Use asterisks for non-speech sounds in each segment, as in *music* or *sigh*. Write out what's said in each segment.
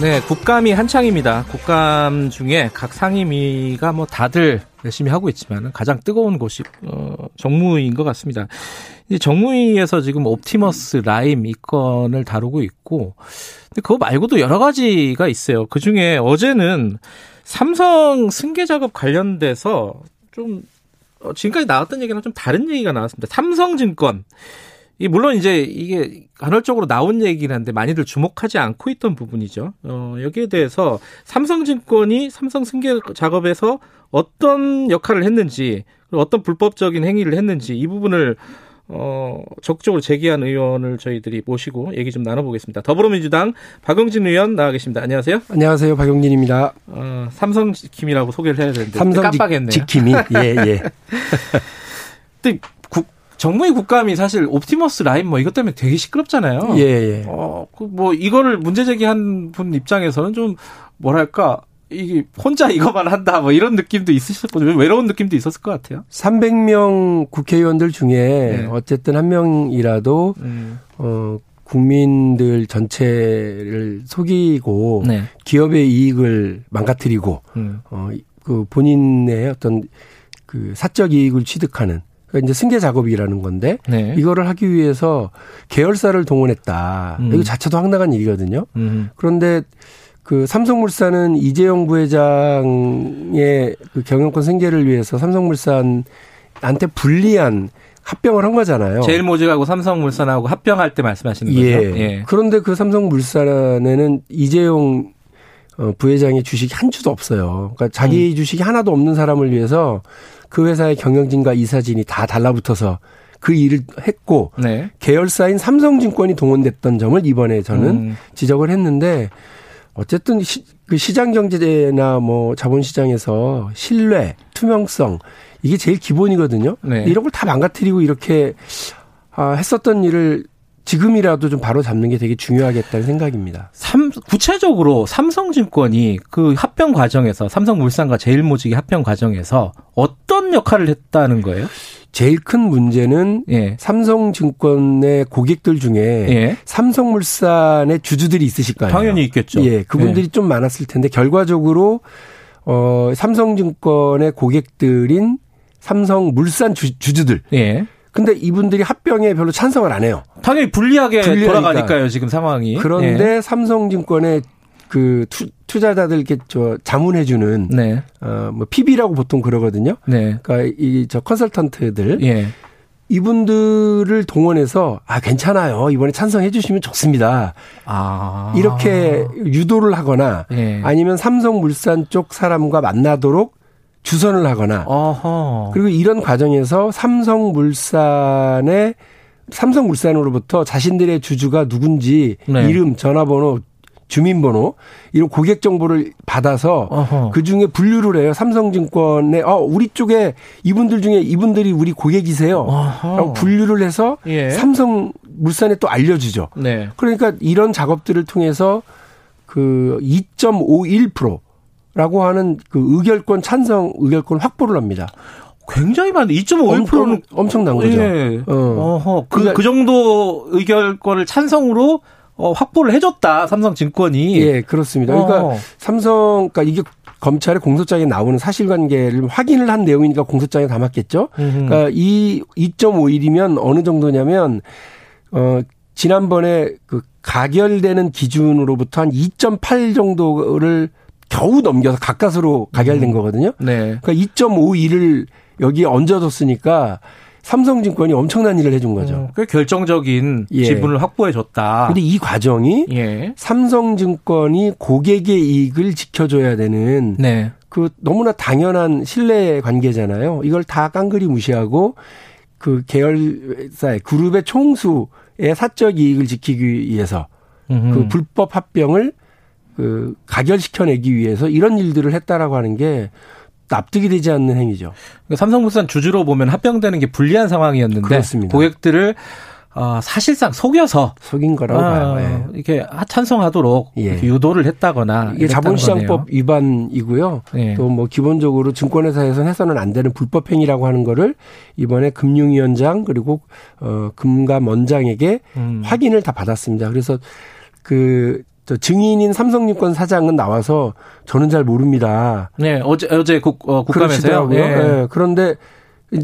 네, 국감이 한창입니다. 국감 중에 각 상임위가 뭐 다들 열심히 하고 있지만 가장 뜨거운 곳이 어, 정무위인 것 같습니다. 이제 정무위에서 지금 옵티머스 라임 이 건을 다루고 있고, 근데 그거 말고도 여러 가지가 있어요. 그 중에 어제는 삼성 승계 작업 관련돼서 좀 어, 지금까지 나왔던 얘기랑 좀 다른 얘기가 나왔습니다. 삼성증권 이 물론 이제 이게 간헐적으로 나온 얘기긴 한데 많이들 주목하지 않고 있던 부분이죠. 어, 여기에 대해서 삼성증권이 삼성 승계 작업에서 어떤 역할을 했는지, 어떤 불법적인 행위를 했는지 이 부분을 어, 적극적으로 제기한 의원을 저희들이 모시고 얘기 좀 나눠보겠습니다. 더불어민주당 박용진 의원 나와 계십니다. 안녕하세요. 안녕하세요. 박용진입니다. 어, 삼성킴이라고 소개를 해야 되는데 삼성 깜빡했네요. 지킴이 예 예. 근데 *laughs* 국, 정무위 국감이 사실 옵티머스 라인 뭐 이것 때문에 되게 시끄럽잖아요. 예, 예. 어, 그뭐 이거를 문제 제기한 분 입장에서는 좀 뭐랄까 이게 혼자 이거만 한다 뭐 이런 느낌도 있으셨을 거예요. 외로운 느낌도 있었을 것 같아요. 300명 국회의원들 중에 네. 어쨌든 한 명이라도 음. 어 국민들 전체를 속이고 네. 기업의 이익을 망가뜨리고 음. 어그 본인의 어떤 그 사적 이익을 취득하는 그러니까 이제 승계 작업이라는 건데 네. 이거를 하기 위해서 계열사를 동원했다. 음. 이거 자체도 황당한 일이거든요. 음. 그런데 그 삼성물산은 이재용 부회장의 그 경영권 승계를 위해서 삼성물산한테 불리한 합병을 한 거잖아요. 제일모직하고 삼성물산하고 합병할 때 말씀하시는 거죠. 예. 그런데 그 삼성물산에는 이재용 어, 부회장의 주식이 한 주도 없어요. 그러니까 자기 음. 주식이 하나도 없는 사람을 위해서 그 회사의 경영진과 이사진이 다 달라붙어서 그 일을 했고 네. 계열사인 삼성증권이 동원됐던 점을 이번에 저는 음. 지적을 했는데 어쨌든 시, 그 시장 경제나 뭐 자본 시장에서 신뢰, 투명성 이게 제일 기본이거든요. 네. 이런 걸 다 망가뜨리고 이렇게 아, 했었던 일을 지금이라도 좀 바로 잡는 게 되게 중요하겠다는 생각입니다. 삼, 구체적으로 삼성증권이 그 합병 과정에서 삼성물산과 제일모직의 합병 과정에서 어떤 역할을 했다는 거예요? 제일 큰 문제는 예. 삼성증권의 고객들 중에 예. 삼성물산의 주주들이 있으실 거예요. 당연히 있겠죠. 예, 그분들이 좀 많았을 텐데 결과적으로 어 삼성증권의 고객들인 삼성물산 주, 주주들. 예. 근데 이분들이 합병에 별로 찬성을 안 해요. 당연히 불리하게 불리하니까. 돌아가니까요, 지금 상황이. 그런데 예. 삼성증권의 그 투, 투자자들께 저 자문해 주는 네. 어뭐 PB라고 보통 그러거든요. 네. 그러니까 이 저 컨설턴트들 예. 이분들을 동원해서 아 괜찮아요 이번에 찬성해 주시면 좋습니다 아. 이렇게 유도를 하거나 예. 아니면 삼성물산 쪽 사람과 만나도록 주선을 하거나 어허. 그리고 이런 과정에서 삼성물산의 삼성물산으로부터 자신들의 주주가 누군지 네. 이름 전화번호 주민번호 이런 고객 정보를 받아서 어허. 그 중에 분류를 해요. 삼성증권에 어 우리 쪽에 이분들 중에 이분들이 우리 고객이세요. 라고 분류를 해서 예. 삼성물산에 또 알려주죠. 네. 그러니까 이런 작업들을 통해서 그 2.51% 라고 하는 그 의결권 찬성 의결권 확보를 합니다. 굉장히 많네. 2.51%는 엄청난 거죠. 예. 어. 어허. 그, 그러니까- 그 정도 의결권을 찬성으로 어, 확보를 해줬다. 삼성 증권이. 예, 그렇습니다. 그러니까 어. 삼성, 그러니까 이게 검찰의 공소장에 나오는 사실관계를 확인을 한 내용이니까 공소장에 담았겠죠. 음흠. 그러니까 이 2.51이면 어느 정도냐면 어 지난번에 그 가결되는 기준으로부터 한 2.8 정도를 겨우 넘겨서 가까스로 가결된 음. 거거든요. 네. 그러니까 2.51을 여기에 얹어뒀으니까 삼성증권이 엄청난 일을 해준 거죠. 어, 꽤 결정적인 예. 지분을 확보해줬다. 근데 이 과정이 예. 삼성증권이 고객의 이익을 지켜줘야 되는 네. 그 너무나 당연한 신뢰 관계잖아요. 이걸 다 깡그리 무시하고 그 계열사의 그룹의 총수의 사적 이익을 지키기 위해서. 그 불법 합병을 그 가결시켜내기 위해서 이런 일들을 했다라고 하는 게 납득이 되지 않는 행위죠. 그러니까 삼성물산 주주로 보면 합병되는 게 불리한 상황이었는데 그렇습니다. 고객들을 어, 사실상 속여서 속인 거라고 아, 봐요. 예. 이렇게 찬성하도록 예. 이렇게 유도를 했다거나 이게 자본시장법 위반이고요. 예. 또뭐 기본적으로 증권회사에서는 해서는 안 되는 불법 행위라고 하는 거를 이번에 금융위원장 그리고 어 금감 원장에게 음. 확인을 다 받았습니다. 그래서 그 저 증인인 삼성증권 사장은 나와서 저는 잘 모릅니다. 네, 어제 어제 국 어, 국감에서요. 예. 예. 그런데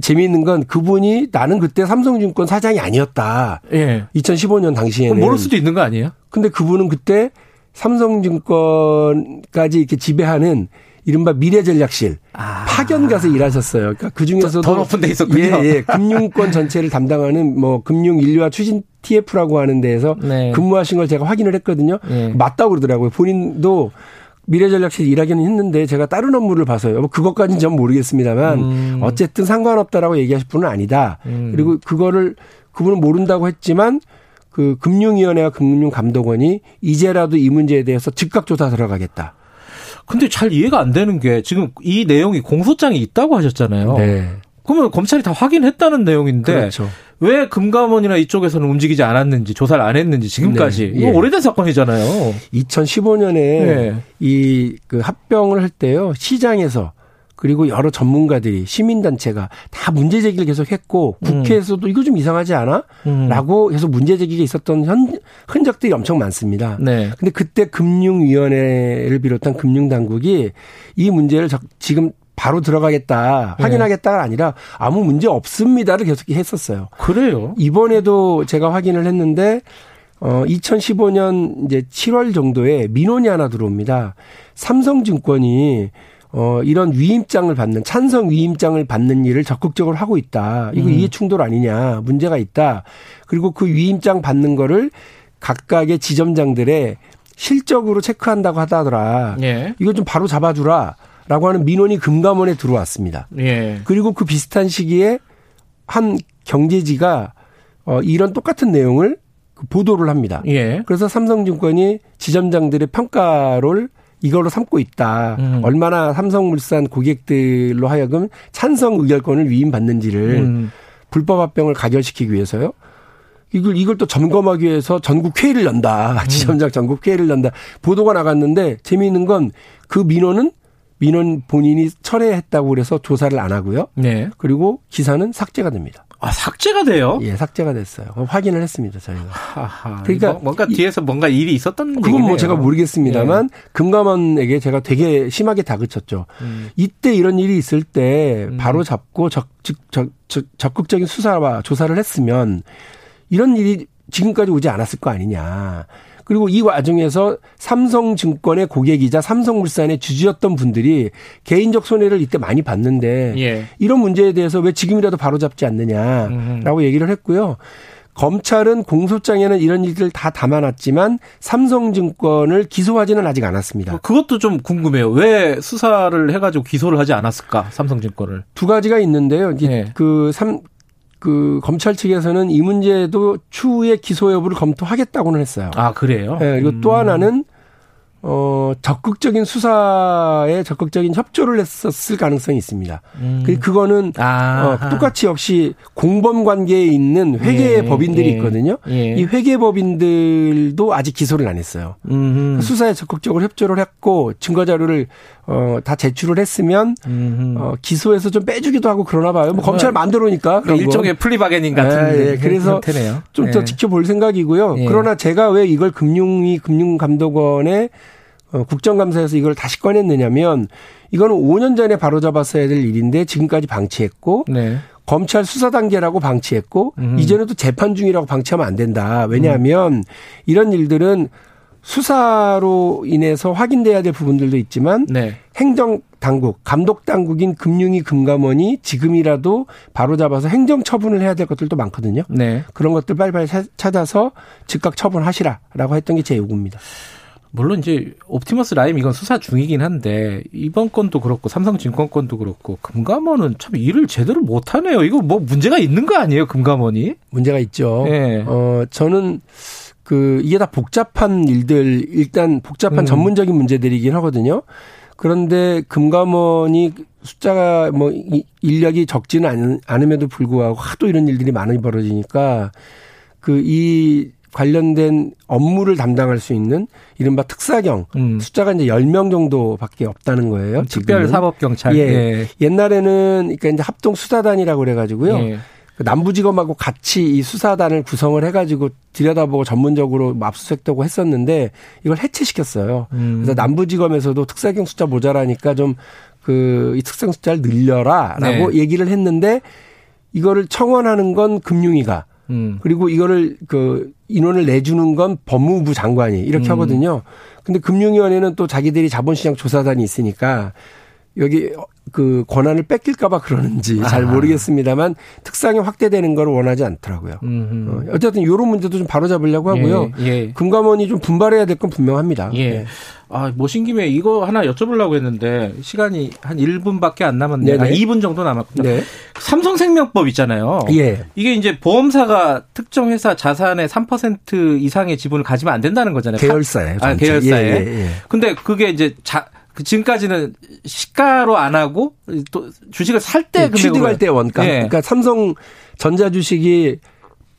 재미있는 건 그분이 나는 그때 삼성증권 사장이 아니었다. 예. 2015년 당시에는. 모를 수도 있는 거 아니에요? 근데 그분은 그때 삼성증권까지 이렇게 지배하는 이른바 미래전략실 아. 파견 가서 일하셨어요. 그러니까 그 중에서도 더 높은 데 있었군요. 예, 예. 금융권 *laughs* 전체를 담당하는 뭐 금융 인류화 추진 TF라고 하는 데에서 네. 근무하신 걸 제가 확인을 했거든요. 예. 맞다고 그러더라고요. 본인도 미래전략실 일하기는 했는데 제가 다른 업무를 봐서요. 뭐 그것까지는 전 모르겠습니다만 음. 어쨌든 상관없다라고 얘기하실 분은 아니다. 음. 그리고 그거를 그분은 모른다고 했지만 그 금융위원회와 금융감독원이 이제라도 이 문제에 대해서 즉각 조사 들어가겠다. 근데 잘 이해가 안 되는 게 지금 이 내용이 공소장이 있다고 하셨잖아요. 네. 그러면 검찰이 다 확인했다는 내용인데 그렇죠. 왜 금감원이나 이쪽에서는 움직이지 않았는지 조사를 안 했는지 지금까지 네. 이거 예. 오래된 사건이잖아요. 2015년에 네. 이그 합병을 할 때요 시장에서 그리고 여러 전문가들이 시민단체가 다 문제 제기를 계속했고 국회에서도 이거 좀 이상하지 않아? 음. 라고 해서 문제 제기가 있었던 현, 흔적들이 엄청 많습니다. 네. 근데 그때 금융위원회를 비롯한 금융당국이 이 문제를 적- 지금 바로 들어가겠다, 네. 확인하겠다가 아니라 아무 문제 없습니다를 계속 했었어요. 그래요. 이번에도 제가 확인을 했는데 어 2015년 이제 7월 정도에 민원이 하나 들어옵니다. 삼성증권이 어 이런 위임장을 받는 찬성 위임장을 받는 일을 적극적으로 하고 있다. 이거 음. 이해 충돌 아니냐. 문제가 있다. 그리고 그 위임장 받는 거를 각각의 지점장들의 실적으로 체크한다고 하다더라. 예. 이거 좀 바로 잡아주라. 라고 하는 민원이 금감원에 들어왔습니다. 예. 그리고 그 비슷한 시기에 한 경제지가 어 이런 똑같은 내용을 그 보도를 합니다. 예. 그래서 삼성증권이 지점장들의 평가를 이걸로 삼고 있다. 음. 얼마나 삼성물산 고객들로 하여금 찬성 의결권을 위임받는지를 음. 불법 합병을 가결시키기 위해서요. 이걸 이걸 또 점검하기 위해서 전국 회의를 연다. *laughs* 음. 지점장 전국 회의를 연다. 보도가 나갔는데 재미있는 건 그 민원은 민원 본인이 철회했다고 그래서 조사를 안 하고요. 네. 그리고 기사는 삭제가 됩니다. 아, 삭제가 돼요? 예, 삭제가 됐어요. 확인을 했습니다, 저희가. 하하. 그러니까 뭐- 뭔가 뒤에서 뭔가 일이 있었던 그건 뭐. 제가 모르겠습니다만 금감원에게 제가 되게 심하게 다그쳤죠. 음. 이때 이런 일이 있을 때 음. 바로 잡고 적, 적, 적, 적, 적극적인 수사와 조사를 했으면 이런 일이 지금까지 오지 않았을 거 아니냐. 그리고 이 와중에서 삼성증권의 고객이자 삼성물산의 주주였던 분들이 개인적 손해를 이때 많이 봤는데 예. 이런 문제에 대해서 왜 지금이라도 바로잡지 않느냐라고 얘기를 했고요. 검찰은 공소장에는 이런 일들을 다 담아놨지만 삼성증권을 기소하지는 아직 않았습니다. 그것도 좀 궁금해요. 왜 수사를 해가지고 기소를 하지 않았을까? 삼성증권을. 두 가지가 있는데요. 네. 그 삼, 그 검찰 측에서는 이 문제도 추후에 기소 여부를 검토하겠다고는 했어요. 아 그래요? 네, 그리고 또 하나는 어 적극적인 수사에 적극적인 협조를 했었을 가능성이 있습니다. 음. 그 그거는 아 어, 똑같이 역시 공범 관계에 있는 회계 예, 법인들이 예, 있거든요. 예. 이 회계 법인들도 아직 기소를 안 했어요. 음. 수사에 적극적으로 협조를 했고 증거 자료를 어, 다 제출을 했으면 음. 어, 기소해서 좀 빼주기도 하고 그러나 봐요. 뭐 검찰 만들어니까 그런 거. 일종의 플리바게닝 같은 예, 예. 그래서 형태네요. 좀더 예. 지켜볼 생각이고요. 예. 그러나 제가 왜 이걸 금융위 금융감독원에 어, 국정감사에서 이걸 다시 꺼냈느냐면 이거는 5년 전에 바로잡았어야 될 일인데 지금까지 방치했고 네. 검찰 수사 단계라고 방치했고 음. 이제는 또 재판 중이라고 방치하면 안 된다. 왜냐하면 이런 일들은 수사로 인해서 확인돼야 될 부분들도 있지만 네. 행정 당국, 감독 당국인 금융위 금감원이 지금이라도 바로 잡아서 행정 처분을 해야 될 것들도 많거든요. 네. 그런 것들 빨리빨리 차- 찾아서 즉각 처분하시라라고 했던 게 제 요구입니다. 물론 이제 옵티머스 라임 이건 수사 중이긴 한데 이번 건도 그렇고 삼성증권 건도 그렇고 금감원은 참 일을 제대로 못 하네요. 이거 뭐 문제가 있는 거 아니에요, 금감원이? 문제가 있죠. 예. 어, 저는 그 이게 다 복잡한 일들 일단 복잡한 음. 전문적인 문제들이긴 하거든요. 그런데 금감원이 숫자가 뭐 이- 인력이 적지는 않, 않음에도 불구하고 하도 이런 일들이 많이 벌어지니까 그이 관련된 업무를 담당할 수 있는 이른바 특사경 음. 숫자가 이제 10명 정도밖에 없다는 거예요. 특별 사법 경찰. 예. 예. 옛날에는 그러니까 이제 합동 수사단이라고 그래 가지고요. 예. 그 남부지검하고 같이 이 수사단을 구성을 해가지고 들여다보고 전문적으로 뭐 압수수색도 했었는데 이걸 해체시켰어요. 음. 그래서 남부지검에서도 특사경 숫자 모자라니까 좀 그 이 특사경 숫자를 늘려라라고 네. 얘기를 했는데 이거를 청원하는 건 금융위가 음. 그리고 이거를 그 인원을 내주는 건 법무부 장관이 이렇게 음. 하거든요. 근데 금융위원회는 또 자기들이 자본시장 조사단이 있으니까 여기 그 권한을 뺏길까봐 그러는지 잘 모르겠습니다만 특상이 확대되는 걸 원하지 않더라고요. 어, 어쨌든 이런 문제도 좀 바로잡으려고 하고요. 예, 예. 금감원이 좀 분발해야 될 건 분명합니다. 예. 예. 아, 모신 김에 이거 하나 여쭤보려고 했는데 시간이 한 1분밖에 안 남았네요. 아, 2분 정도 남았군요. 네. 삼성생명법 있잖아요. 예. 이게 이제 보험사가 특정 회사 자산의 3% 이상의 지분을 가지면 안 된다는 거잖아요. 계열사에. 아, 계열사에. 예, 예, 예. 근데 그게 이제 자그 지금까지는 시가로 안 하고 또 주식을 살때 네, 취득할 때 원가. 예. 그러니까 삼성 전자 주식이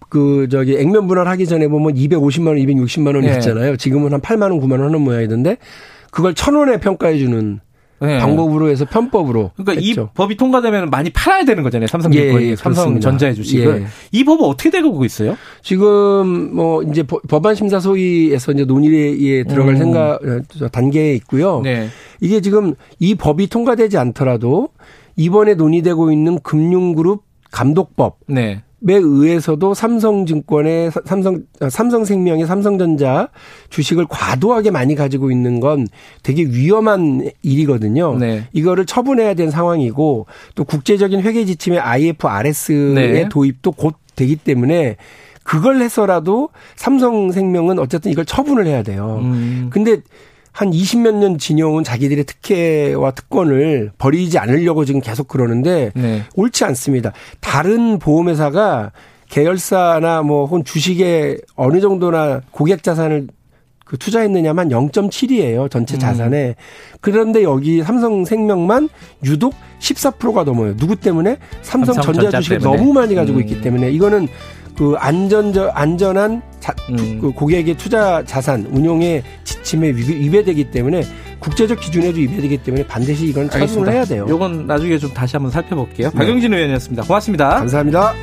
그 저기 액면 분할하기 전에 보면 250만 원, 260만 원이 예. 있잖아요. 지금은 한 8만 원, 9만 원 하는 모양이던데 그걸 천 원에 평가해 주는 네. 방법으로 해서 편법으로. 그러니까 했죠. 이 법이 통과되면 많이 팔아야 되는 거잖아요. 삼성 증권이 예, 삼성전자의 주식을. 예. 이 법은 어떻게 되고 있어요? 지금 뭐 이제 법안 심사 소위에서 이제 논의에 들어갈 음. 생각 단계에 있고요. 네. 이게 지금 이 법이 통과되지 않더라도 이번에 논의되고 있는 금융그룹 감독법. 네. 에 의해서도 삼성증권의 삼성 삼성생명의 삼성전자 주식을 과도하게 많이 가지고 있는 건 되게 위험한 일이거든요. 네. 이거를 처분해야 되는 상황이고 또 국제적인 회계 지침의 IFRS의 네. 도입도 곧 되기 때문에 그걸 해서라도 삼성생명은 어쨌든 이걸 처분을 해야 돼요. 음. 근데 한 20몇 년 진영은 자기들의 특혜와 특권을 버리지 않으려고 지금 계속 그러는데 네. 옳지 않습니다. 다른 보험회사가 계열사나 뭐 혹은 주식에 어느 정도나 고객 자산을 그 투자했느냐만 0.7이에요. 전체 음. 자산에. 음. 그런데 여기 삼성생명만 유독 14%가 넘어요. 누구 때문에? 삼성전자 주식을 너무 많이 가지고 음. 있기 때문에 이거는 그 안전 안전한 자, 음. 그 고객의 투자 자산 운용의 지침에 위배되기 때문에 국제적 기준에도 위배되기 때문에 반드시 이건 처분을 해야 돼요. 이건 나중에 좀 다시 한번 살펴볼게요. 네. 박영진 의원이었습니다. 고맙습니다. 감사합니다.